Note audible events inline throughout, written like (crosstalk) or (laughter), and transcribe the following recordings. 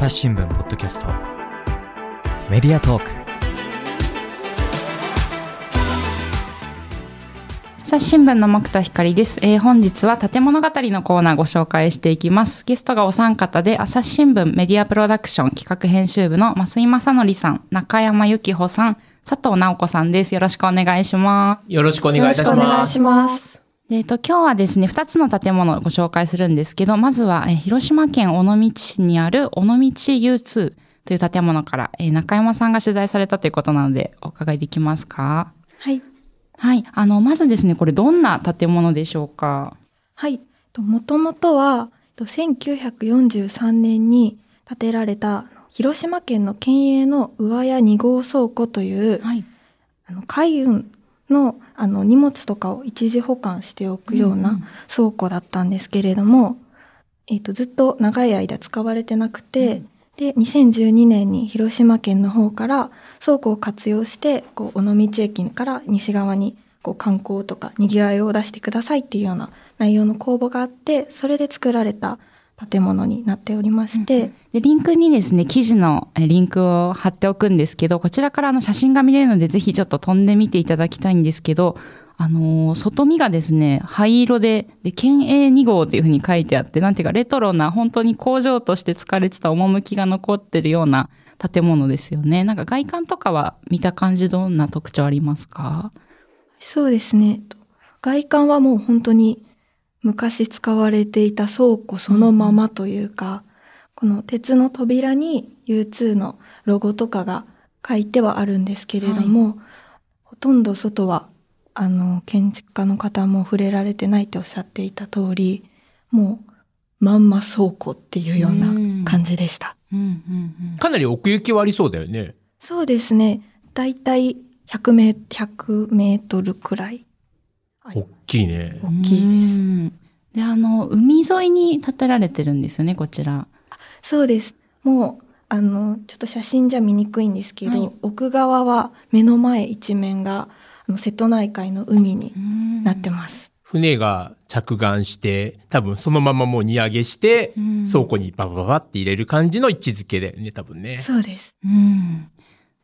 朝日新聞ポッドキャストメディアトーク朝日新聞の木田光です、えー本日は建物語のコーナーご紹介していきます。ゲストがお三方で、朝日新聞メディアプロダクション企画編集部の増井正則さん、中山由紀穂さん、佐藤直子さんです。よろしくお願いします。よろしくお願いいたします。えっと、今日はですね、二つの建物をご紹介するんですけど、まずは、えー広島県尾道市にある尾道 U2 という建物から、えー中山さんが取材されたということなので、お伺いできますか？はい。はい。あの、まずですね、これどんな建物でしょうか？はい。ともともとは、と1943年に建てられた、広島県の県営の上屋2号倉庫という、はい。あの海運のあの荷物とかを一時保管しておくよううんうなん。倉庫だったんですけれども、えっ、と、ずっと長い間使われてなくて、で、2012年に広島県の方から倉庫を活用して、こう、尾道駅から西側に、こう、観光とか賑わいを出してくださいっていうような内容の公募があって、それで作られた建物になっておりまして、で、リンクにですね、記事のえリンクを貼っておくんですけど、こちらからあの写真が見れるので、ぜひちょっと飛んでみていただきたいんですけど、あのー外見がですね、灰色で、で、県営2号っていうふうに書いてあって、なんていうか、レトロな、本当に工場として使われてた趣が残ってるような建物ですよね。なんか外観とかは見た感じどんな特徴ありますか？そうですね。と外観はもう本当に昔使われていた倉庫そのままというか、この鉄の扉に U2 のロゴとかが書いてはあるんですけれども、ほとんど外は、あの、建築家の方も触れられてないっておっしゃっていた通り、もう、まんま倉庫っていうような感じでした。うんうんうん。かなり奥行きはありそうだよね。そうですね。だいたい100メ100メートルくらい大きいね。大きいですうんで、あの、海沿いに建てられてるんですよね、こちら。そうです。もう、あの、ちょっと写真じゃ見にくいんですけど、はい奥側は目の前一面が、あの瀬戸内海の海になってます。船が着岸して、多分そのままもう荷上げして、うん倉庫にババババって入れる感じの位置づけだよね、多分ね。そうです。うん。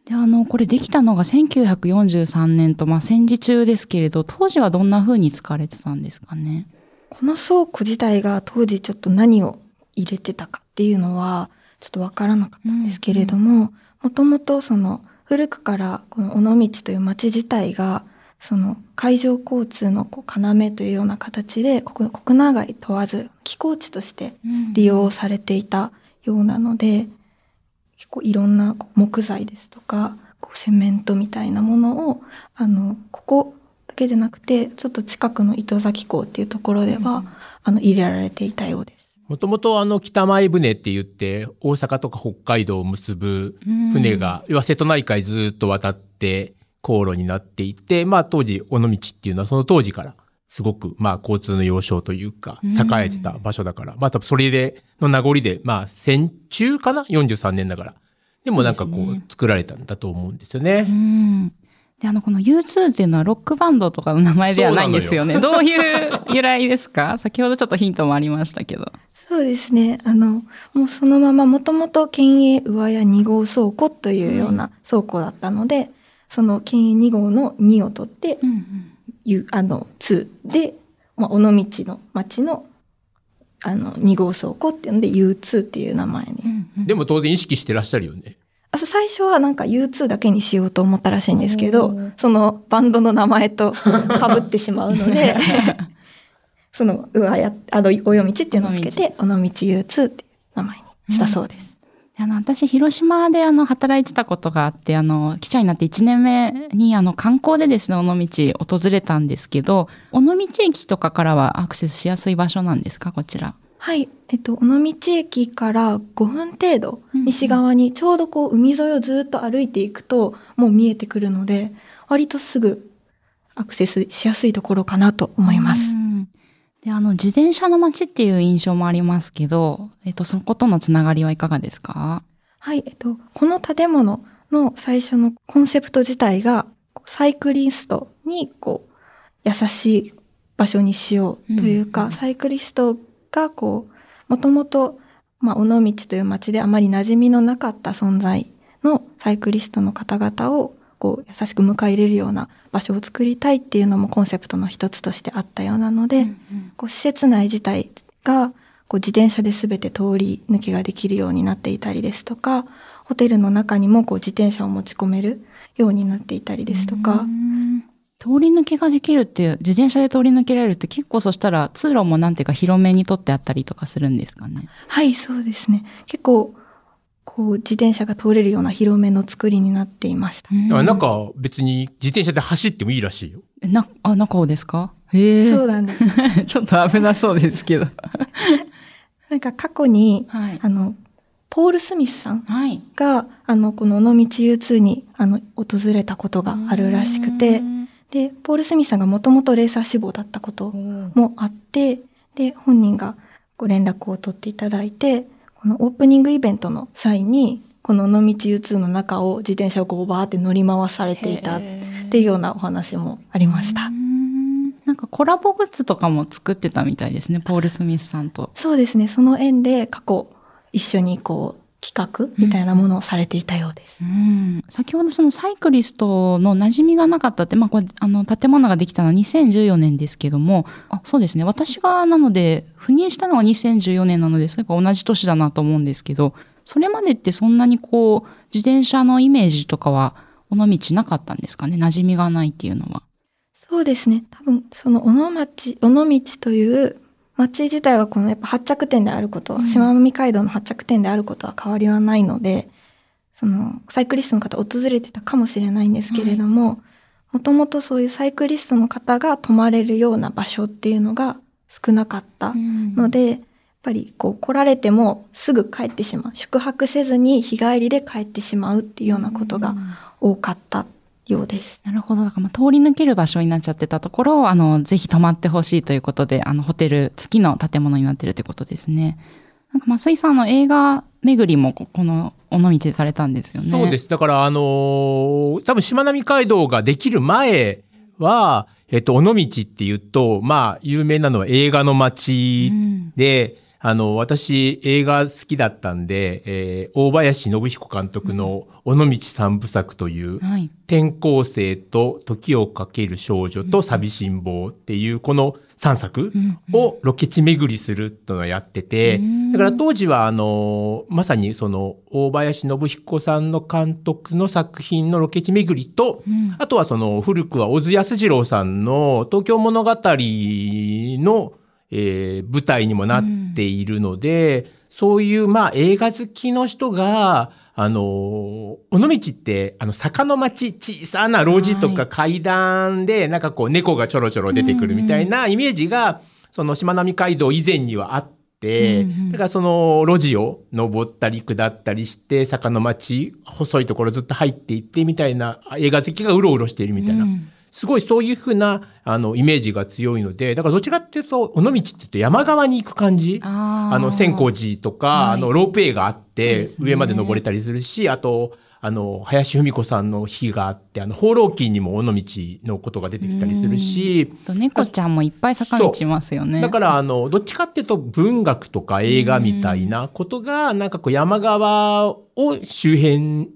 で、あの、これできたのが1943年と、まあ、戦時中ですけれど、当時はどんな風に使われてたんですかね？この倉庫自体が当時ちょっと何を入れてたかっていうのは、ちょっとわからなかったんですけれども、もともとその古くからこの尾道という町自体が、その海上交通のこう要というような形で、ここ国内外問わず寄港地として利用されていたようなので、結構いろんな木材ですとか、こうセメントみたいなものを、あの、ここだけでなくて、ちょっと近くの糸崎港っていうところでは、あの、入れられていたようです。もともとあの北前船って言って、大阪とか北海道を結ぶ船が、要は瀬戸内海ずっと渡って航路になっていて、まあ当時、尾道っていうのはその当時から、すごく、まあ、交通の要衝というか、うん栄えてた場所だから、まあ、多分それで、の名残で、まあ、戦中かな ?43 年だから。でもなんかこう、作られたんだと思うんですようね。ん。で、あの、この U2 っていうのはロックバンドとかの名前ではないんですよね。どういう由来ですか？(laughs) 先ほどちょっとヒントもありましたけど。そうですね。あの、もうそのまま、もともと県営上屋2号倉庫というような倉庫だったので、その県営2号の2を取って、うんうん。U、あの、2で、まあ、尾道の町の、あの、2号倉庫っていうので U2 っていう名前に。でも当然意識してらっしゃるよね。あ最初はなんか U2 だけにしようと思ったらしいんですけどそのバンドの名前と (laughs) 被ってしまうので、(laughs) その、うわや、あの、およ道っていうのをつけて、尾道 U2 っていう名前にしたそうです。あの、私、広島であの、働いてたことがあって、あの、記者になって1年目に、あの、観光でですね、尾道訪れたんですけど、尾道駅とかからはアクセスしやすい場所なんですか？こちら。はい。えっと、尾道駅から5分程度、西側にちょうどこう、海沿いをずっと歩いていくと、もう見えてくるので、割とすぐアクセスしやすいところかなと思います。うんで、あの、自転車の街っていう印象もありますけど、えっと、そことのつながりはいかがですか？はい。えっと、この建物の最初のコンセプト自体が、サイクリストに、こう、優しい場所にしようというか、うんサイクリストが、こう、もともと、まあ、尾道という町であまり馴染みのなかった存在のサイクリストの方々をこう優しく迎え入れるような場所を作りたいっていうのもコンセプトの一つとしてあったようなので、うんうんこう施設内自体がこう自転車で全て通り抜けができるようになっていたりですとか、ホテルの中にもこう自転車を持ち込めるようになっていたりですとかう、ん通り抜けができるっていう、自転車で通り抜けられるって結構そしたら通路もなんていうか広めに取ってあったりとかするんですかね？はい、そうですね。結構、こう自転車が通れるような広めの作りになっていました。だからなんか別に自転車で走ってもいいらしいよ。えな、あ、中尾ですか？へえ。そうなんです。(laughs) ちょっと危なそうですけど。(laughs) なんか過去に、はい。あの、ポール・スミスさんはい。が、あの、この尾道 U2 に、あの、訪れたことがあるらしくて、で、ポール・スミスさんがもともとレーサー志望だったことうん、もあって、で、本人がご連絡を取っていただいて、このオープニングイベントの際に、この尾道 U2 の中を自転車をこうバーって乗り回されていたっていうようなお話もありましたう。んなんかコラボグッズとかも作ってたみたいですね、ポール・スミスさんと。そうですね、その縁で過去一緒にこう企画みたいなものをされていたようです。うん先ほどそのサイクリストの馴染みがなかったって、まあこれ、あの、建物ができたのは2014年ですけども、あ、そうですね。私が、なので、赴任したのが2014年なので、それが同じ年だなと思うんですけど、それまでってそんなにこう、自転車のイメージとかは、尾道なかったんですかね？馴染みがないっていうのは。そうですね。多分、その、尾道町、尾道という町自体はこのやっぱ発着点であることは、うん。島見街道の発着点であることは変わりはないので、その、サイクリストの方訪れてたかもしれないんですけれども、もともとそういうサイクリストの方が泊まれるような場所っていうのが少なかったので、やっぱりこう来られてもすぐ帰ってしまう。宿泊せずに日帰りで帰ってしまうっていうようなことが多かったようです。なるほど。だからまあ通り抜ける場所になっちゃってたところを、あの、ぜひ泊まってほしいということで、あの、ホテル付きの建物になってるということですね。なんか、増井さんの映画巡りもこ、この、尾道でされたんですよね。そうです。だから、あのー多分、しまなみ海道ができる前は、えっと、尾道っていうと、まあ、有名なのは映画の街うんで、あの、私、映画好きだったんで、えー大林信彦監督の尾道三部作という、はい。転校生と時をかける少女と寂しん坊っていうこの3作うん。をロケ地巡りするっていうのをやっててうん、だから当時はあの、まさにその大林信彦さんの監督の作品のロケ地巡りと、うん。あとはその古くは小津安二郎さんの東京物語の、えー舞台にもなっているので、そういうまあ映画好きの人が、あの、尾道って、あの、坂の町、小さな路地とか階段で、なんかこう猫がちょろちょろ出てくるみたいなイメージが、そのしまなみ海道以前にはあって、うんうんだからその路地を登ったり下ったりして、坂の町、細いところずっと入っていってみたいな映画好きがうろうろしているみたいな。うんすごいそういうふうな、あの、イメージが強いので、だからどちらかっていうと、尾道って言うと山側に行く感じ。あー。あの、千光寺とか、はい。あの、ロープウェイがあって上まで登れたりするし、あと、あの、林文子さんの日があって、あの、放浪記にも尾道のことが出てきたりするし、と猫ちゃんもいっぱい坂道いますよね。だから、あの、どっちかっていうと文学とか映画みたいなことが、なんかこう山側を周辺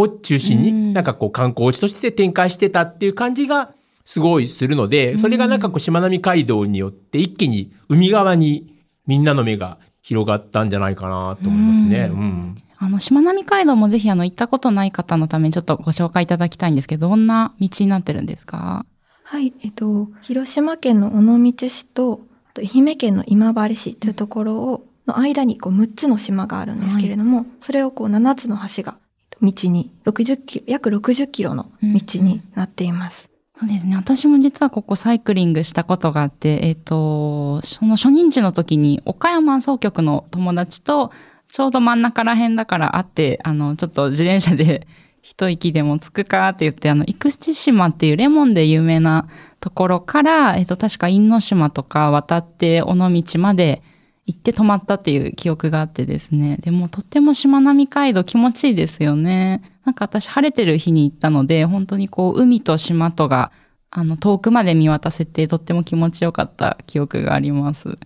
を中心に、うん。なんかこう観光地として展開してたっていう感じがすごいするので、それがなんかこうしまなみ海道によって一気に海側にみんなの目が広がったんじゃないかなと思いますね。ううん。ん。あの、しまなみ海道もぜひあの、行ったことない方のためにちょっとご紹介いただきたいんですけど、どんな道になってるんですか？はい、えっと、広島県の尾道市と、あと愛媛県の今治市というところを、の間にこう6つの島があるんですけれども、それをこう7つの橋が道に60キロ、約60キロの道になっています。そうですね。私も実はここサイクリングしたことがあって、えっ、と、その初任地の時に岡山総局の友達とちょうど真ん中ら辺だから会って、あの、ちょっと自転車で一息でもつくかって言って、あの、生口島っていうレモンで有名なところから、えっ、と、確か因島とか渡って尾道まで行って泊まったっていう記憶があってですね。でもとってもしまなみ海道気持ちいいですよね。なんか私晴れてる日に行ったので、本当にこう海と島とが、あの遠くまで見渡せてとっても気持ちよかった記憶があります。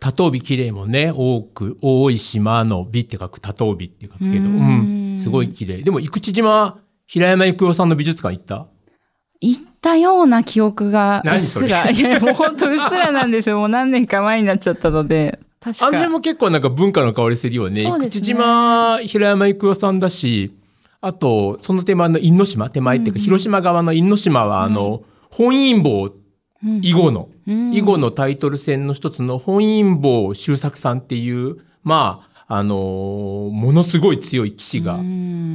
多頭尾綺麗もんね。多く、多い島の美って書く多頭尾って書くけど、ううんん、すごい綺麗。でも、生口島、平山郁夫さんの美術館行った？行ったような記憶がうっすら、いや、もう本当うっすらなんですよ。もう何年か前になっちゃったので、確か。あの辺も結構なんか文化の香りするよね。ね。生口島、平山郁夫さんだし、あと、その手前の因島、手前っていうか、うんうん。広島側の因島は、あの、本因坊、うん囲碁の、うん。囲碁のタイトル戦の一つの本因坊周作さんっていう、まあ、あのーものすごい強い棋士が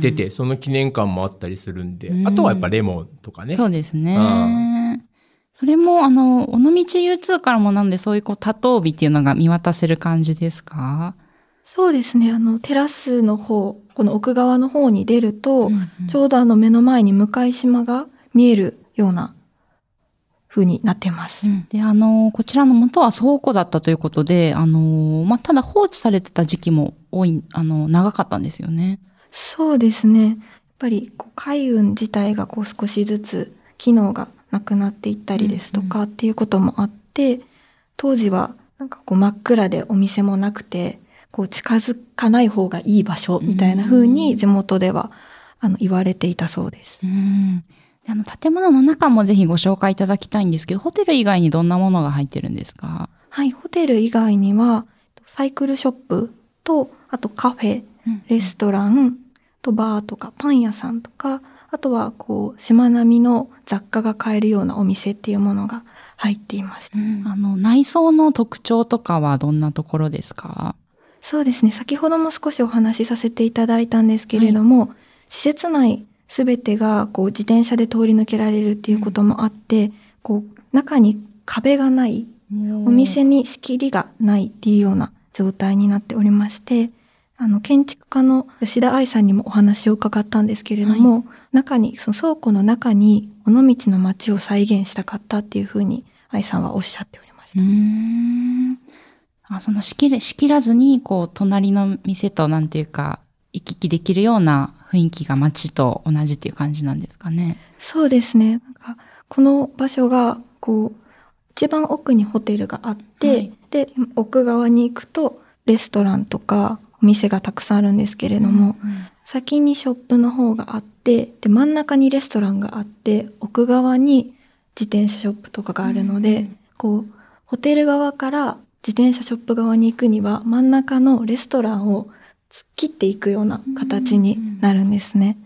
出て、その記念館もあったりするんで、うん。あとはやっぱレモンとかね。そうですね。それも、あの、尾道 U2 からもなんで、そういうこう、多頭尾っていうのが見渡せる感じですか？そうですね。あの、テラスの方、この奥側の方に出ると、うんうんちょうどあの目の前に向島が見えるような風になってます。で、あの、こちらの元は倉庫だったということで、あの、まあ、ただ放置されてた時期も多い、あの、長かったんですよね。そうですね。やっぱりこう海運自体がこう少しずつ機能がなくなっていったりですとかっていうこともあって、当時はなんかこう真っ暗でお店もなくて、こう近づかない方がいい場所みたいな風に地元ではあの言われていたそうです。うん。であの、建物の中もぜひご紹介いただきたいんですけど、ホテル以外にどんなものが入ってるんですか？はい、ホテル以外にはサイクルショップと、あとカフェ、レストラン、とバーとかパン屋さんとか、あとはこう、島並みの雑貨が買えるようなお店っていうものが入っていました。あの、内装の特徴とかはどんなところですか？そうですね。先ほども少しお話しさせていただいたんですけれども、施設内すべてがこう自転車で通り抜けられるっていうこともあって、こう中に壁がない、お店に仕切りがないっていうような状態になっておりまして、あの、建築家の吉田愛さんにもお話を伺ったんですけれども、中に、その倉庫の中に尾道の街を再現したかったっていうふうに愛さんはおっしゃっておりました。うーん。あ、その仕切れ、仕切らずに、こう、隣の店となんていうか、行き来できるような雰囲気が街と同じっていう感じなんですかね。そうですね。なんかこの場所が、こう、一番奥にホテルがあって、はいで、奥側に行くと、レストランとか、お店がたくさんあるんですけれども、先にショップの方があって、で、真ん中にレストランがあって、奥側に自転車ショップとかがあるので、こう、ホテル側から自転車ショップ側に行くには、真ん中のレストランを突っ切っていくような形になるんですね。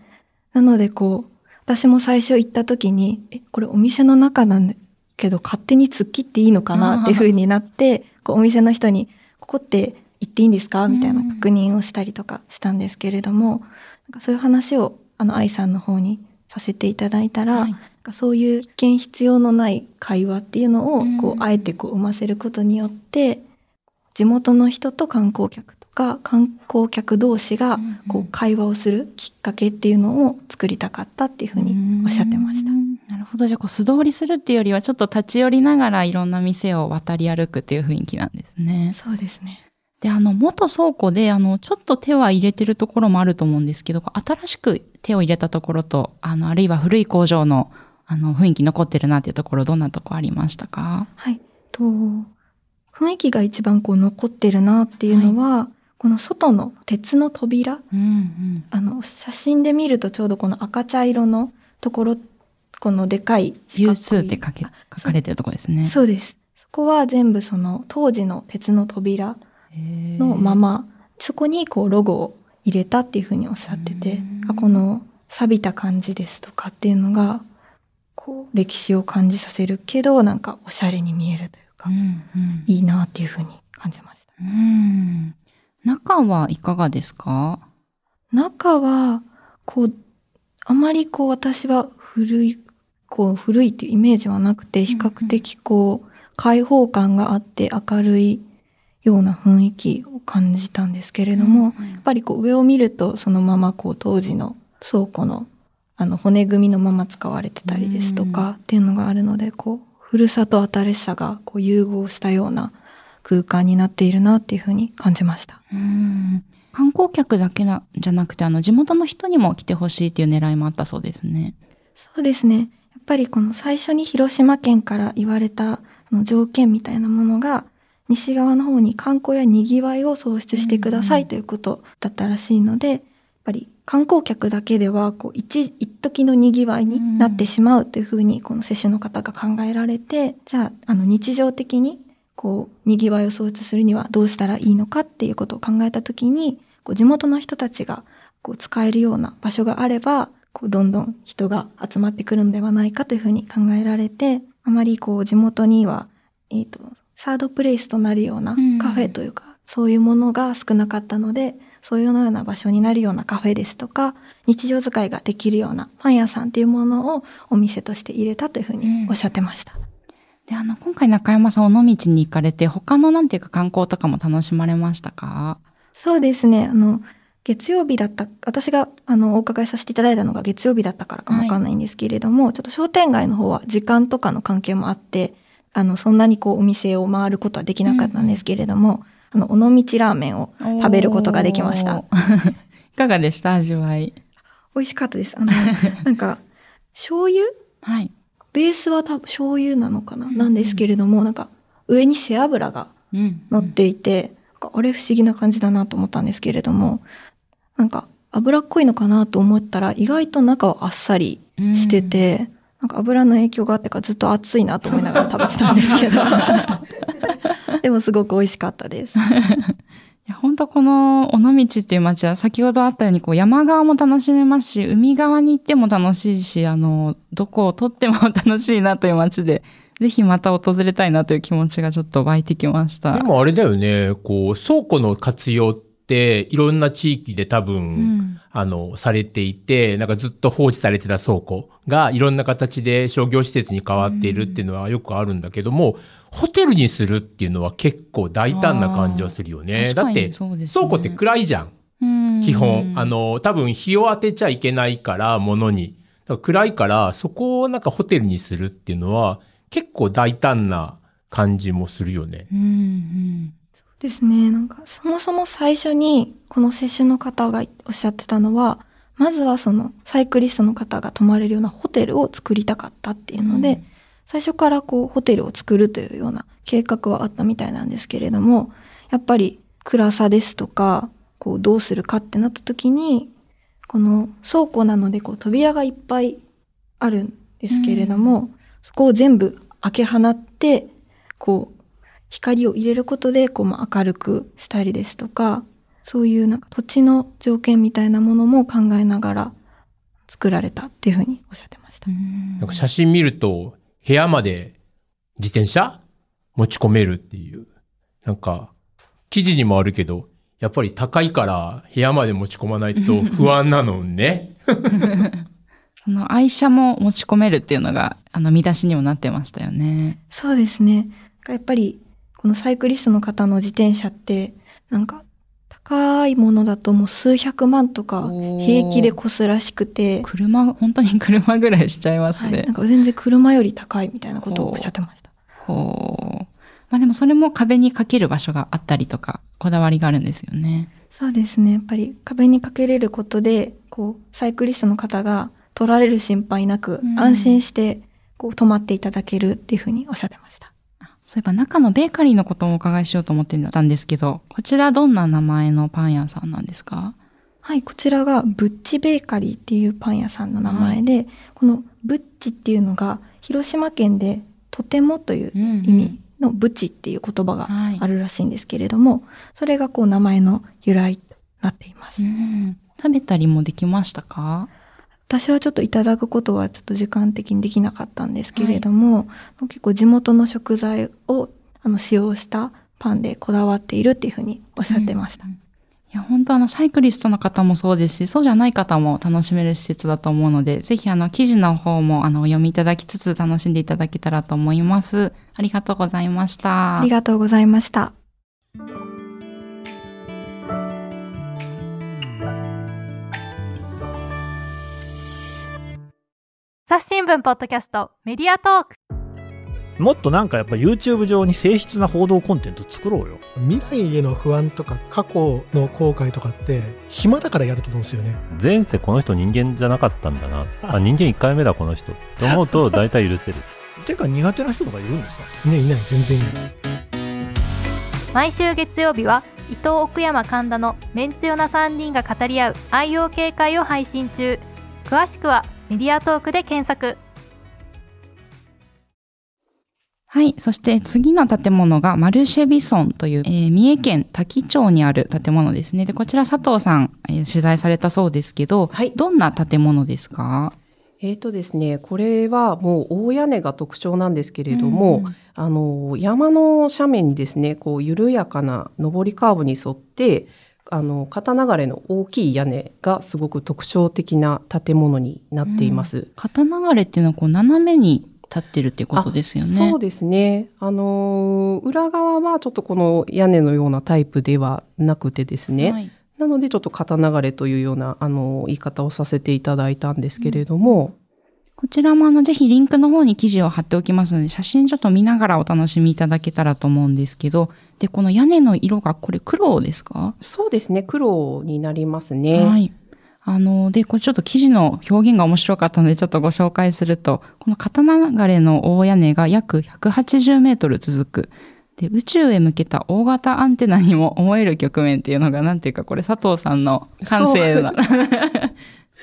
なので、こう、私も最初行った時に、え、これお店の中なんだけど、勝手に突っ切っていいのかなっていう風になって、こうお店の人に、ここって行っていいんですか？みたいな確認をしたりとかしたんですけれども、なんかそういう話を、あの、愛さんの方にさせていただいたら、はいそういう危険必要のない会話っていうのを、こうんう、あえてこう、生ませることによって、地元の人と観光客とか、観光客同士がこう、会話をするきっかけっていうのを作りたかったっていうふうにおっしゃってましたう。んなるほど。じゃあ、こう、素通りするっていうよりは、ちょっと立ち寄りながらいろんな店を渡り歩くっていう雰囲気なんですね。そうですね。で、あの、元倉庫で、あの、ちょっと手は入れてるところもあると思うんですけど、新しく手を入れたところと、あの、あるいは古い工場の、あの、雰囲気残ってるなっていうところ、どんなとこありましたか？はい。と、雰囲気が一番こう残ってるなっていうのは、この外の鉄の扉うんうん。あの、写真で見るとちょうどこの赤茶色のところ、このでかい四角い U2 って書書かれてるところですね。そうです。そこは全部その当時の鉄の扉のまま、そこにこうロゴを入れたっていうふうにおっしゃっててこの錆びた感じですとかっていうのが、こう歴史を感じさせるけど、なんかおしゃれに見えるというかう、んうん。いいなっていうふうに感じました。うん。中はいかがですか？中は、こう、あまりこう私は古い、こう古いっていうイメージはなくて、比較的こう、開放感があって明るいような雰囲気を感じたんですけれども、やっぱりこう上を見るとそのままこう当時の倉庫のあの骨組みのまま使われてたりですとかっていうのがあるので、こう、古さと新しさがこう融合したような空間になっているなっていうふうに感じました。うん。観光客だけなじゃなくて、あの、地元の人にも来てほしいっていう狙いもあったそうですね。そうですね。やっぱりこの最初に広島県から言われたその条件みたいなものが、西側の方に観光や賑わいを創出してくださいということだったらしいので、やっぱり観光客だけではこう一一時の賑わいになってしまうというふうにこの接種の方が考えられて、じゃああの日常的にこう賑わいを創出するにはどうしたらいいのかっていうことを考えた時にこう地元の人たちがこう使えるような場所があればこうどんどん人が集まってくるのではないかというふうに考えられてあまりこう地元には、えっ、とサードプレイスとなるようなカフェというか、そういうものが少なかったのでそういうような場所になるようなカフェですとか日常使いができるようなパン屋さんっていうものをお店として入れたというふうにおっしゃってました。で、あの、今回中山さん、尾道に行かれて、他のなんていうか観光とかも楽しまれましたか？そうですね。あの、月曜日だった、私が、あの、お伺いさせていただいたのが月曜日だったからかもわかんないんですけれども、はい、ちょっと商店街の方は時間とかの関係もあって、あの、そんなにこう、お店を回ることはできなかったんですけれども、うん、あの、尾道ラーメンを食べることができました。(laughs) いかがでした？味わい。美味しかったです。あの、(laughs) なんか、醤油？はい。ベースは多分醤油なのかな、なんですけれども、なんか上に背脂が乗っていて、あれ不思議な感じだなと思ったんですけれども、なんか脂っこいのかなと思ったら意外と中はあっさりしてて、なんか油の影響があってかずっと熱いなと思いながら食べてたんですけど。(laughs) でもすごく美味しかったです。や本当この尾道っていう街は先ほどあったようにこう山側も楽しめますし、海側に行っても楽しいし、あの、どこを撮っても楽しいなという街で、ぜひまた訪れたいなという気持ちがちょっと湧いてきました。でもあれだよね、こう、倉庫の活用っていろんな地域で多分、うん、あの、されていて、なんかずっと放置されてた倉庫がいろんな形で商業施設に変わっているっていうのはよくあるんだけども、うんホテルにするっていうのは結構大胆な感じはするよね。だって、倉庫って暗いじゃん。基本。あの、多分日を当てちゃいけないから、物に。だから暗いから、そこをなんかホテルにするっていうのは、結構大胆な感じもするよね。うんうん、ですね。なんか、そもそも最初に、この接種の方がおっしゃってたのは、まずはそのサイクリストの方が泊まれるようなホテルを作りたかったっていうので、うん最初からこうホテルを作るというような計画はあったみたいなんですけれども、やっぱり暗さですとか、こうどうするかってなった時に、この倉庫なのでこう扉がいっぱいあるんですけれども、うん、そこを全部開け放って、こう光を入れることでこう明るくしたりですとか、そういうなんか土地の条件みたいなものも考えながら作られたっていうふうにおっしゃってました。なんか写真見ると部屋まで自転車？持ち込めるっていう。なんか、記事にもあるけど、やっぱり高いから部屋まで持ち込まないと (laughs) 不安なのね。(laughs) その愛車も持ち込めるっていうのが、あの見出しにもなってましたよね。そうですね。やっぱり、このサイクリストの方の自転車って、なんか高いものだともう数百万とか平気で越すらしくて。車、本当に車ぐらいしちゃいますね。はい、なんか全然車より高いみたいなことをおっしゃってました。ほう。まあでもそれも壁にかける場所があったりとか、こだわりがあるんですよね。そうですね。やっぱり壁にかけれることで、こう、サイクリストの方が取られる心配なく、安心して、こう、止まっていただけるっていうふうにおっしゃってました。そういえば中のベーカリーのこともお伺いしようと思ってたんですけど、こちらどんな名前のパン屋さんなんですか？はい、こちらがブッチベーカリーっていうパン屋さんの名前で、はい、このブッチっていうのが広島県でとてもという意味のブチっていう言葉があるらしいんですけれども、はい、それがこう名前の由来となっています。食べたりもできましたか？私はちょっといただくことはちょっと時間的にできなかったんですけれども、はい、結構地元の食材をあの使用したパンでこだわっているっていうふうにおっしゃってました。うん、いや、本当あの、サイクリストの方もそうですし、そうじゃない方も楽しめる施設だと思うので、ぜひあの、記事の方もあの、お読みいただきつつ楽しんでいただけたらと思います。ありがとうございました。ありがとうございました。朝日新聞ポッドキャストメディアトーク。もっとなんかやっぱ YouTube 上に誠実な報道コンテンツ作ろうよ。未来への不安とか過去の後悔とかって暇だからやると思うんですよね。前世この人人間じゃなかったんだな。(laughs) あ人間1回目だこの人。と思うと大体許せる。(laughs) てか苦手な人とかいるんですか？いないいない全然いない。毎週月曜日は伊藤奥山神田のメンツヨナ3人が語り合う愛用警戒を配信中。詳しくはメディアトークで検索はい。そして次の建物がマルシェビソンという、えー三重県多気町にある建物ですね。で、こちら佐藤さん、えー取材されたそうですけど、はいどんな建物ですか？えーとですね、これはもう大屋根が特徴なんですけれども、うんあの山の斜面にですねこう緩やかな上りカーブに沿ってあの片流れの大きい屋根がすごく特徴的な建物になっています。片流れっていうのはこう斜めに立ってるっていうことですよね。そうですね。あの裏側はちょっとこの屋根のようなタイプではなくてですね。はいなのでちょっと片流れというようなあの言い方をさせていただいたんですけれども、こちらもあの、ぜひリンクの方に記事を貼っておきますので、写真ちょっと見ながらお楽しみいただけたらと思うんですけど、で、この屋根の色がこれ黒ですか？そうですね黒になりますね。はい。あの、で、これちょっと記事の表現が面白かったので、ちょっとご紹介すると、この片流れの大屋根が約180メートル続く。で、宇宙へ向けた大型アンテナにも思える局面っていうのが、なんていうか、これ佐藤さんの感性な。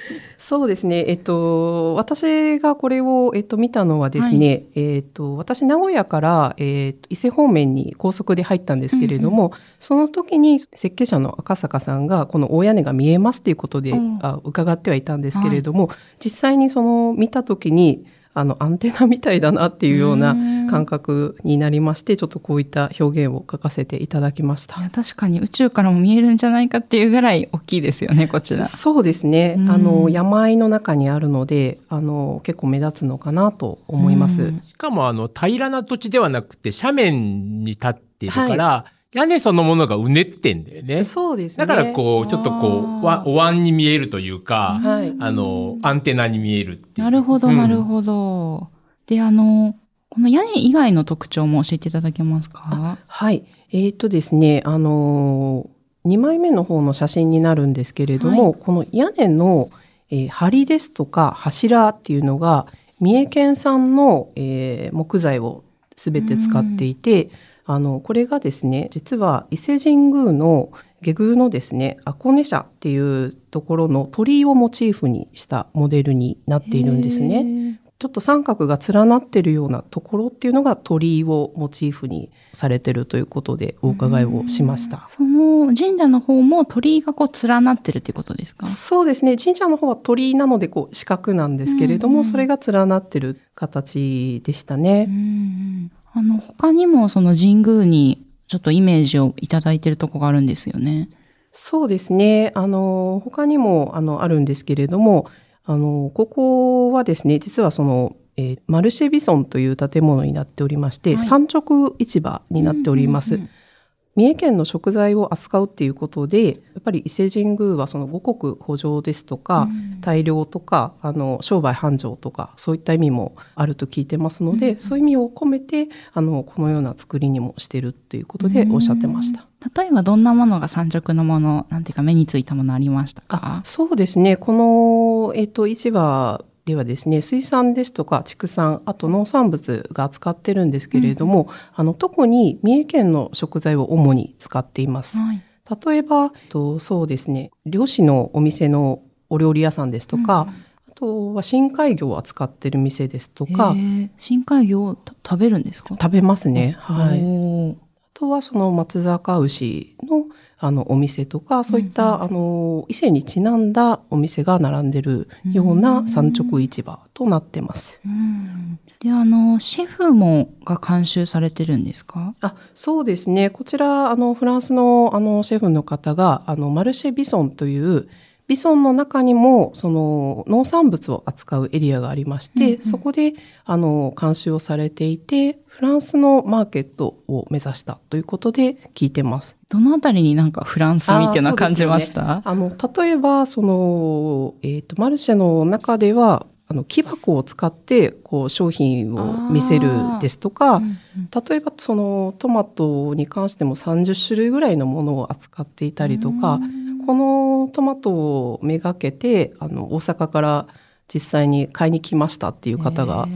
(laughs) そうですね。えっと、私がこれを、えっと、見たのはですね、えっと、私、名古屋から、えっと、伊勢方面に高速で入ったんですけれども、その時に設計者の赤坂さんが、この大屋根が見えますっていうことで、うん。あ伺ってはいたんですけれども、実際にその、見た時に、あの、アンテナみたいだなっていうような感覚になりまして、ちょっとこういった表現を書かせていただきました確かに宇宙からも見えるんじゃないかっていうぐらい大きいですよね、こちら。そうですね。うんあの、山あいの中にあるので、あの、結構目立つのかなと思います。うんしかもあの平らな土地ではなくて斜面に立っているから、屋根そのものがうねってんだよね。そうですね。だからこう、ちょっとこう、わお椀に見えるというか、はい。あの、アンテナに見えるっていう。なるほど、うんなるほど。で、あの、この屋根以外の特徴も教えていただけますか？はい。えーとですね、あのー、2枚目の方の写真になるんですけれども、はこの屋根の、えー梁ですとか柱っていうのが、三重県産の、えー木材をすべて使っていて、あの、これがですね、実は伊勢神宮の下宮のですね、アコネ社っていうところの鳥居をモチーフにしたモデルになっているんですね。ね。ちょっと三角が連なってるようなところっていうのが鳥居をモチーフにされてるということでお伺いをしました。その神社の方も鳥居がこう連なってるっていうことですか？そうですね。神社の方は鳥居なのでこう四角なんですけれども、それが連なってる形でしたね。んあの、他にもその神宮にちょっとイメージをいただいてるとこがあるんですよね。そうですね。あの、他にもあのあるんですけれども、あの、ここはですね、実はその、えーマルシェビソンという建物になっておりまして、はい産直市場になっております。うんうんうん三重県の食材を扱うっていうことで、やっぱり伊勢神宮はその五穀補助ですとか、うん大量とか、あの、商売繁盛とか、そういった意味もあると聞いてますので、うんそういう意味を込めて、あの、このような作りにもしてるっていうことでおっしゃってました。例えばどんなものが産直のもの、なんていうか目についたものありましたか？そうですね。この、えっ、と、市場ではですね、水産ですとか畜産、あと農産物が扱ってるんですけれども、あの、特に三重県の食材を主に使っています。はい。例えば、とそうですね、漁師のお店のお料理屋さんですとか、あとは深海魚を扱ってる店ですとうん、か、深海魚をた食べるんですか？食べますね。はい。あとはその松坂牛のあのお店とか、そういった、あの伊勢にちなんだお店が並んでるような産直市場となってます。うん。で、あの、シェフもが監修されてるんですか？あ、そうですね。こちら、あの、フランスの、あの、シェフの方が、あの、マルシェビソンという、ビソンの中にも、その、農産物を扱うエリアがありまして、うんうん。そこで、あの、監修をされていて、フランスのマーケットを目指したということで聞いてます。どのあたりになんかフランスみたいな感じました？あの、例えば、その、えっ、と、マルシェの中では、あの、木箱を使って、こう、商品を見せるですとか、うんうん。例えばそのトマトに関しても30種類ぐらいのものを扱っていたりとか、このトマトをめがけてあの大阪から実際に買いに来ましたっていう方が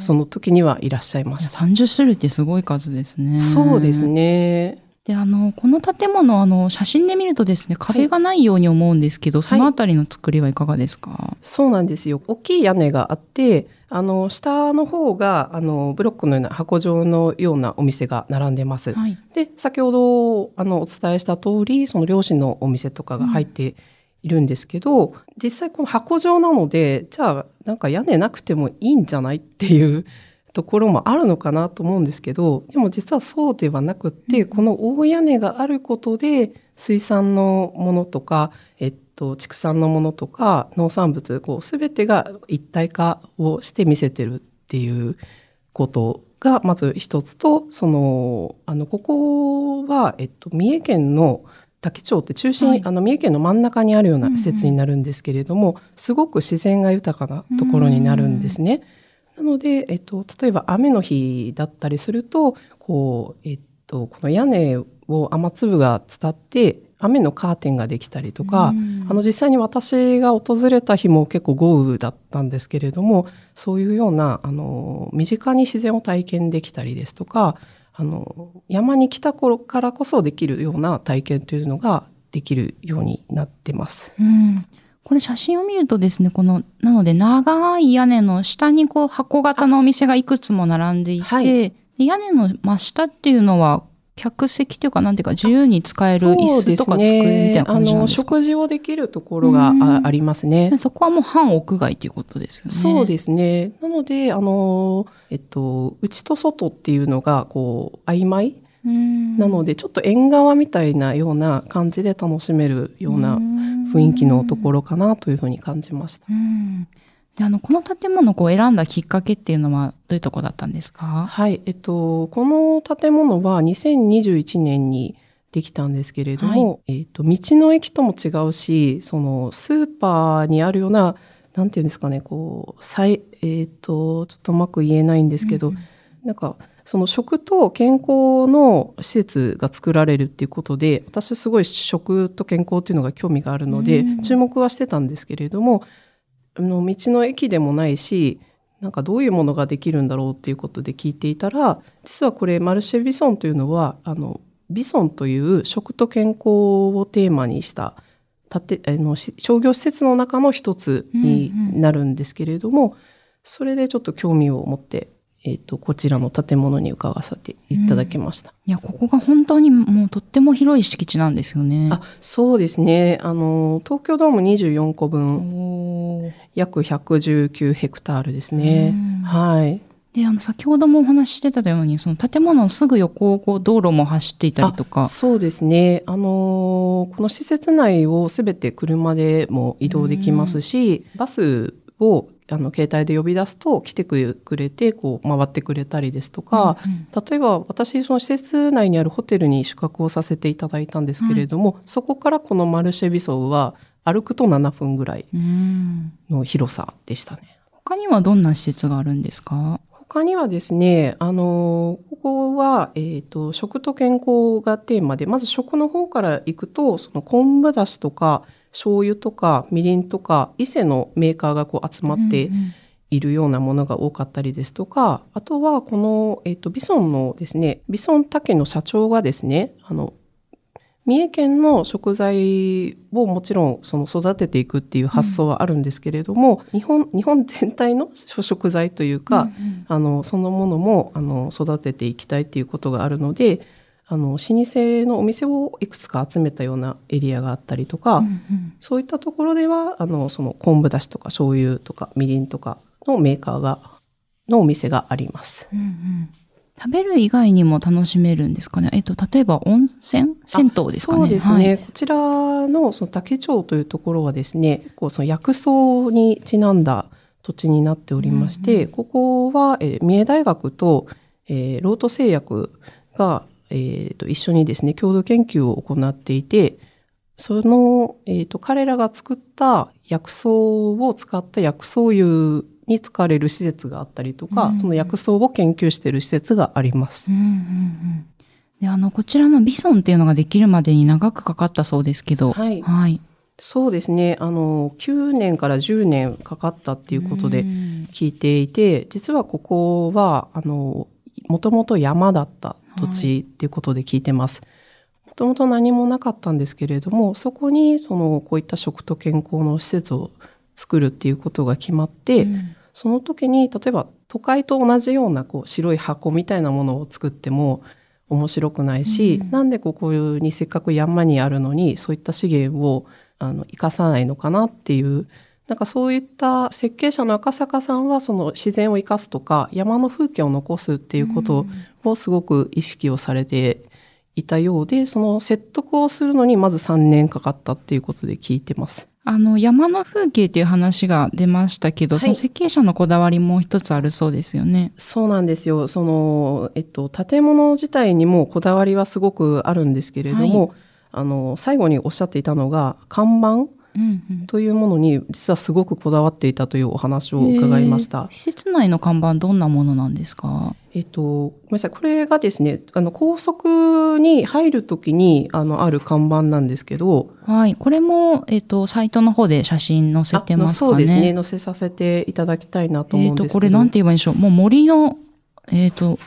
その時にはいらっしゃいました。30種類ってすごい数ですね。そうです。ね。で、あの、この建物、あの、写真で見るとですね、壁がないように思うんですけど、そのあたりの作りはいかがですか、そうなんですよ。大きい屋根があって、あの、下の方が、あの、ブロックのような箱状のようなお店が並んでます。はい。で、先ほど、あの、お伝えした通り、その漁師のお店とかが入っているんですけど、実際この箱状なので、じゃあ、なんか屋根なくてもいいんじゃないっていう (laughs) ところもあるのかなと思うんですけど、でも実はそうではなくって、この大屋根があることで、水産のものとか、えっと、畜産のものとか、農産物、こう、すべてが一体化をして見せてるっていうことが、まず一つと、その、あの、ここは、えっと、三重県の滝町って中心、はい。あの、三重県の真ん中にあるような施設になるんですけれども、すごく自然が豊かなところになるんですね。なので、えっと、例えば雨の日だったりすると、こう、えっと、この屋根を雨粒が伝って、雨のカーテンができたりとか、あの実際に私が訪れた日も結構豪雨だったんですけれども、そういうような、あの、身近に自然を体験できたりですとか、あの、山に来た頃からこそできるような体験というのができるようになってます。うん。これ写真を見るとですね、この、なので長い屋根の下にこう箱型のお店がいくつも並んでいて、はいで屋根の真下っていうのは客席というか、なんていうか自由に使える椅子とか机みたいな感じあの、なんですか？食事をできるところがうんあありますね。そこはもう半屋外ということですよね。そうですね。なので、あの、えっと、内と外っていうのが、こう、曖昧うんなので、ちょっと縁側みたいなような感じで楽しめるような雰囲気のところかなというふうに感じました。うあのこの建物を選んだきっかけっていうのはどういうとこだったんですか？はい。えっと、この建物は2021年にできたんですけれども、えっと、道の駅とも違うし、その、スーパーにあるような、なんていうんですかね、こう、さい、えっと、ちょっとうまく言えないんですけど、うんなんか、その食と健康の施設が作られるっていうことで、私すごい食と健康っていうのが興味があるので、うん。注目はしてたんですけれども、あの、道の駅でもないし、なんかどういうものができるんだろうっていうことで聞いていたら、実はこれマルシェビソンというのは、あの、ビソンという食と健康をテーマにした建てあのし商業施設の中の一つになるんですけれども、それでちょっと興味を持って、えっ、と、こちらの建物に伺わせていただきました。いや、ここが本当にもうとっても広い敷地なんですよね。あ、そうですね。あの、東京ドーム24個分、約119ヘクタールですね。うんはい。で、あの、先ほどもお話ししてたように、その建物のすぐ横をこう道路も走っていたりとか。そうですね。あのーこの施設内をすべて車でも移動できますし、バスをあの携帯で呼び出すと来てくれて、こう回ってくれたりですとか、うん例えば私、その施設内にあるホテルに宿泊をさせていただいたんですけれども、そこからこのマルシェビソウは歩くと7分ぐらいうん。の広さでしたね。他にはどんな施設があるんですか？他にはですね、あの、ここは、えっ、と、食と健康がテーマで、まず食の方から行くと、その昆布だしとか、醤油とか、みりんとか、伊勢のメーカーがこう集まってうんうんいるようなものが多かったりですとか、あとは、この、えっ、と、ビソンのですね、ビソン竹の社長がですね、あの、三重県の食材をもちろんその育てていくっていう発想はあるんですけれども、日本、日本全体の食材というか、うんうん。あの、そのものも、あの、育てていきたいっていうことがあるので、あの、老舗のお店をいくつか集めたようなエリアがあったりとか、うんうん。そういったところでは、あの、その昆布だしとか醤油とかみりんとかのメーカーが、のお店があります。うんうん。食べる以外にも楽しめるんですかね？えっと、例えば温泉？銭湯ですかね？そうですね。はい。こちらの、その竹町というところはですね、こうその薬草にちなんだ土地になっておりまして、ここは、えー三重大学と、えーロート製薬が、えーと一緒にですね、共同研究を行っていて、その、えーと、彼らが作った薬草を使った薬草油に使われる施設があったりとか、うんその薬草を研究している施設があります。うんうんうんで、あの、こちらのビソンっていうのができるまでに長くかかったそうですけど。はいはい。そうですね。あの、9年から10年かかったっていうことでうん聞いていて、実はここは、あの、もともと山だった土地っていうことで聞いてます。もともと何もなかったんですけれども、そこにそのこういった食と健康の施設を作るっていうことが決まって、うん。その時に例えば都会と同じようなこう白い箱みたいなものを作っても面白くないし、うん。なんでここにせっかく山にあるのにそういった資源をあの生かさないのかなっていうなんかそういった設計者の赤坂さんはその自然を生かすとか山の風景を残すっていうことをすごく意識をされていたようでその説得をするのにまず3年かかったっていうことで聞いてます。あの、山の風景っていう話が出ましたけど、はいその設計者のこだわりも一つあるそうですよね。そうなんですよ。その、えっと、建物自体にもこだわりはすごくあるんですけれども、はあの、最後におっしゃっていたのが、看板というものに実はすごくこだわっていたというお話を伺いました。施設内の看板どんなものなんですか？えっと、ごめんなさい。これがですね、あの、高速に入るときに、あの、ある看板なんですけど、はい。これも、えっ、と、サイトの方で写真載せてますかね？あそうですね。載せさせていただきたいなと思えっ、と、うんですけど。これなんて言えばいいんでしょう？もう森の、えっ、と、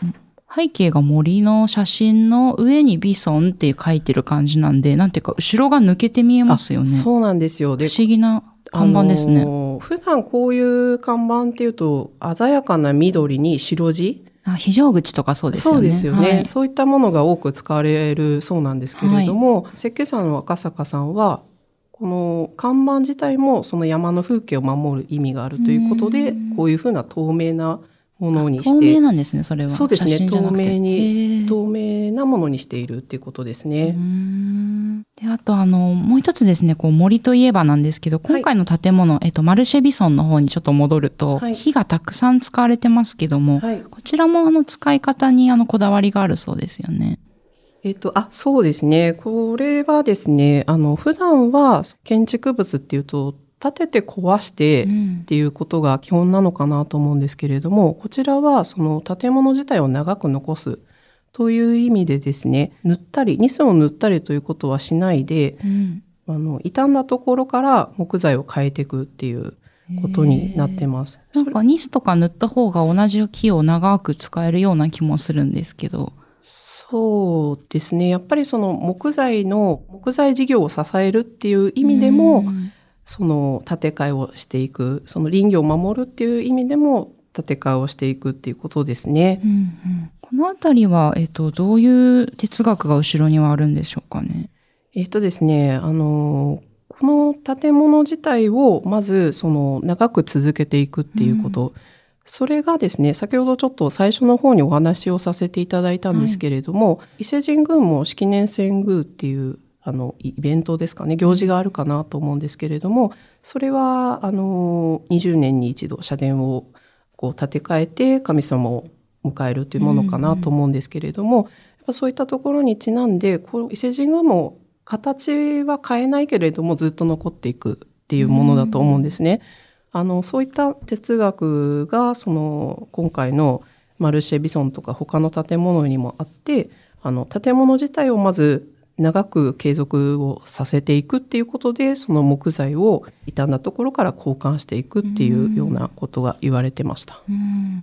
背景が森の写真の上にビソンって書いてる感じなんで、なんていうか、後ろが抜けて見えますよね。そうなんですよ。で不思議な看板ですね。あの普段こういう看板っていうと、鮮やかな緑に白地？あ非常口とかそうですよね。そうですよね、はいそういったものが多く使われるそうなんですけれども、設計者の赤坂さんは、この看板自体もその山の風景を守る意味があるということで、こういうふうな透明なものにして。透明なんですね、それは。そうですね透明に透明なものにしているっていうことですね。で、あと、あの、もう一つですね、こう、森といえばなんですけど、今回の建物、えっと、マルシェビソンの方にちょっと戻ると、はい木がたくさん使われてますけども、はいこちらもあの、使い方にあの、こだわりがあるそうですよね。えっと、あ、そうですね。これはですね、あの、普段は建築物っていうと、建てて壊してっていうことが基本なのかなと思うんですけれども、こちらはその建物自体を長く残すという意味でですね、塗ったり、ニスを塗ったりということはしないで、うんあの、傷んだところから木材を変えていくっていうことになってます。なんかニスとか塗った方が同じ木を長く使えるような気もするんですけど。そうですね。やっぱりその木材の、木材事業を支えるっていう意味でも、うんその建て替えをしていく、その林業を守るっていう意味でも建て替えをしていくっていうことですね。うんうんこのあたりは、えっと、どういう哲学が後ろにはあるんでしょうかね？えっとですね、あの、この建物自体をまずその長く続けていくっていうこと、それがですね、先ほどちょっと最初の方にお話をさせていただいたんですけれども、伊勢神宮も式年遷宮っていうあのイベントですかね、行事があるかなと思うんですけれども、それはあの20年に一度社殿をこう建て替えて神様を迎えるというものかなと思うんですけれども、やっぱそういったところにちなんで、こう伊勢神宮も形は変えないけれどもずっと残っていくっていうものだと思うんですね。あの、そういった哲学が、その、今回のマルシェビソンとか他の建物にもあって、あの、建物自体をまず長く継続をさせていくっていうことで、その木材を傷んだところから交換していくっていうようなことが言われてました。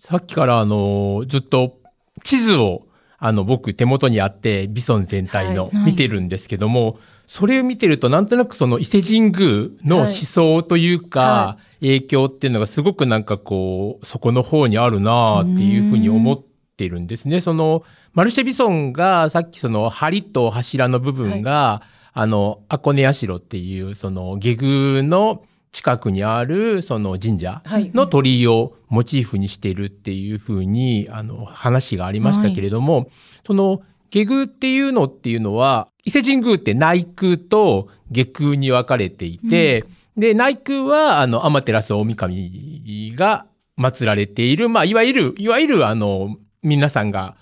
さっきからあの、ずっと地図をあの、僕手元にあって、ビソン全体のはい見てるんですけども、それを見てるとなんとなくその伊勢神宮の思想というか、は影響っていうのがすごくなんかこう、そこの方にあるなっていうふうに思ってるんですね。その、マルシェビソンがさっきその梁と柱の部分が、あの、アコネヤ城っていうその下宮の近くにあるその神社はい。の鳥居をモチーフにしているっていうふうに、あの、話がありましたけれども、その、下宮っていうのっていうのは、伊勢神宮って内宮と下宮に分かれていて、で、内宮は、あの、天照大神が祀られている、まあ、いわゆる、いわゆる、あの、皆さんが、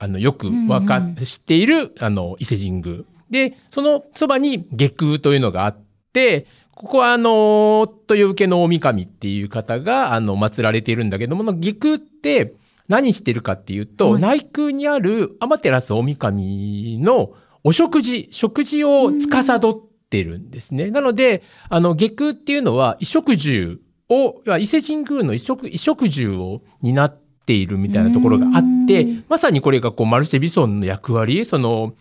あの、よくわか、知っている、あの、伊勢神宮。で、そのそばに下宮というのがあって、ここはあの、豊受の大神っていう方が、あの、祀られているんだけども、下宮って何してるかっていうと、はい内宮にある天照大神のお食事、食事を司ってるんですね。なので、あの、下宮っていうのは、衣食住を、伊勢神宮の衣食、衣食住を担っているみたいなところがあってうん、まさにこれがこう、マルシェビソンの役割、その、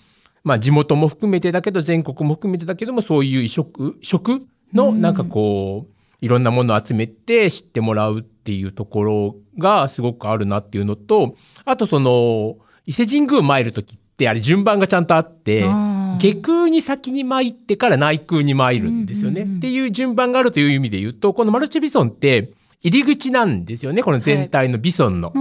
まあ地元も含めてだけど、全国も含めてだけども、そういう移植、食のなんかこう、いろんなものを集めて知ってもらうっていうところがすごくあるなっていうのと、あとその、伊勢神宮参るときってあれ順番がちゃんとあって、下空に先に参ってから内空に参るんですよね。っていう順番があるという意味で言うと、このマルチェビソンって入り口なんですよね。この全体のビソンの。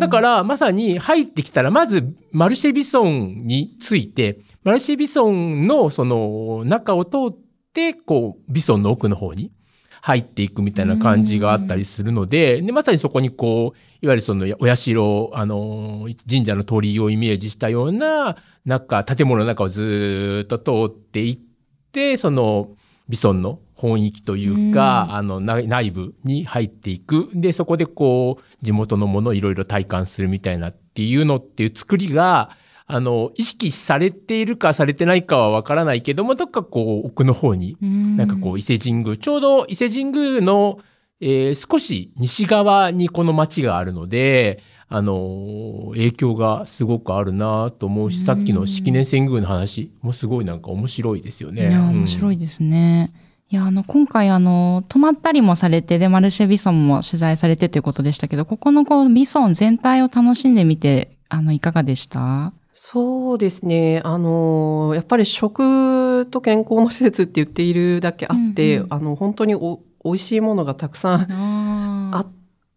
だから、まさに入ってきたら、まず、マルシェビソンについて、マルシェビソンのその中を通って、こう、ビソンの奥の方に入っていくみたいな感じがあったりするので、で、まさにそこにこう、いわゆるそのお社、あの、神社の鳥居をイメージしたような、中、建物の中をずーっと通っていって、その、ビソンの本域というか、あの、な内部に入っていく。で、そこでこう、地元のものをいろいろ体感するみたいなっていうのっていう作りが、あの、意識されているかされてないかはわからないけども、どっかこう、奥の方に、なんかこう、伊勢神宮、ちょうど伊勢神宮の、えー少し西側にこの町があるので、あの、影響がすごくあるなと思うし、さっきの式年遷宮の話もすごいなんか面白いですよね。面白いですね。いや、あの、今回、あの、泊まったりもされて、で、マルシェビソンも取材されてということでしたけど、ここのこう、ビソン全体を楽しんでみて、あの、いかがでした？そうですね。あの、やっぱり食と健康の施設って言っているだけあって、うんうん。あの、本当にお美味しいものがたくさんあっ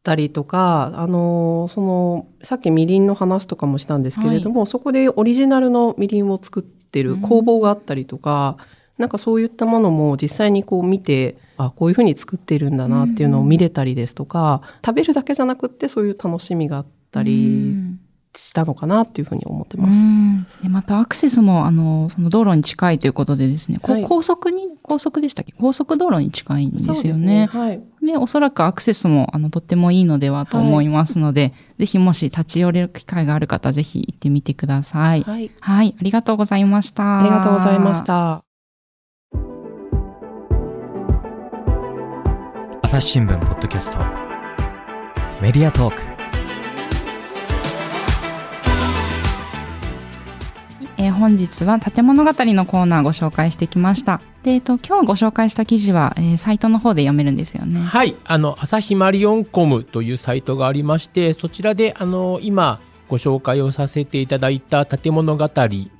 たりとか、あの、その、さっきみりんの話とかもしたんですけれども、そこでオリジナルのみりんを作ってる工房があったりとか、なんかそういったものも実際にこう見て、あ、こういうふうに作ってるんだなっていうのを見れたりですとか、食べるだけじゃなくってそういう楽しみがあったりしたのかなっていうふうに思ってます。うんでまたアクセスも、あの、その道路に近いということでですね、はい高速に、高速でしたっけ？高速道路に近いんですよね。ねはい。で、おそらくアクセスも、あの、とってもいいのではと思いますので、ぜひもし立ち寄れる機会がある方、ぜひ行ってみてください。はい。はい、ありがとうございました。ありがとうございました。朝日新聞ポッドキャストメディアトークえー本日は建物語のコーナーご紹介してきました。で、えっと、今日ご紹介した記事は、えーサイトの方で読めるんですよね。はい。あの、朝日マリオンコムというサイトがありまして、そちらで、あの、今ご紹介をさせていただいた建物語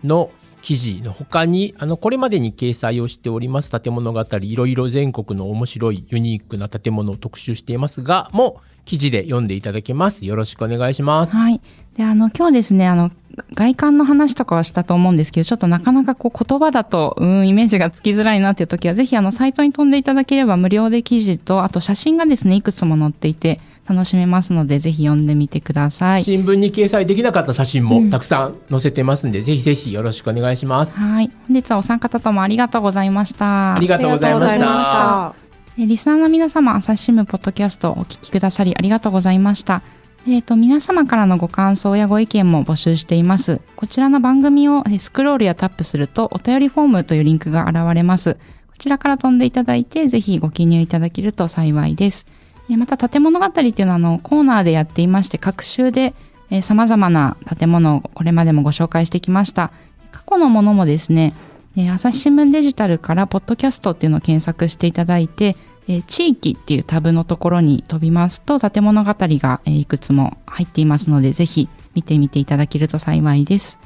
の記事の他に、あの、これまでに掲載をしております建物語、いろいろ全国の面白いユニークな建物を特集していますが、も記事で読んでいただけます。よろしくお願いします。はい。で、あの、今日ですね、あの、外観の話とかはしたと思うんですけど、ちょっとなかなかこう言葉だと、うん、イメージがつきづらいなっていう時は、ぜひあの、サイトに飛んでいただければ無料で記事と、あと写真がですね、いくつも載っていて、楽しめますので、ぜひ読んでみてください。新聞に掲載できなかった写真もたくさん載せてますんで、ぜひぜひよろしくお願いします。はい。本日はお三方ともありがとうございました。ありがとうございました。えリスナーの皆様、朝日新聞ポッドキャストをお聞きくださりありがとうございました。えっ、と、皆様からのご感想やご意見も募集しています。こちらの番組をえスクロールやタップすると、お便りフォームというリンクが現れます。こちらから飛んでいただいて、ぜひご記入いただけると幸いです。えまた、建物語っていうのは、あの、コーナーでやっていまして、各週で、えー様々な建物をこれまでもご紹介してきました。過去のものもですね、え朝日新聞デジタルからポッドキャストっていうのを検索していただいて、え地域っていうタブのところに飛びますと建物語が、えいくつも入っていますのでぜひ見てみていただけると幸いです。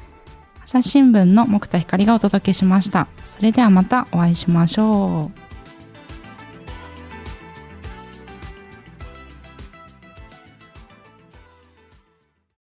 朝日新聞の木田光がお届けしました。それではまたお会いしましょう。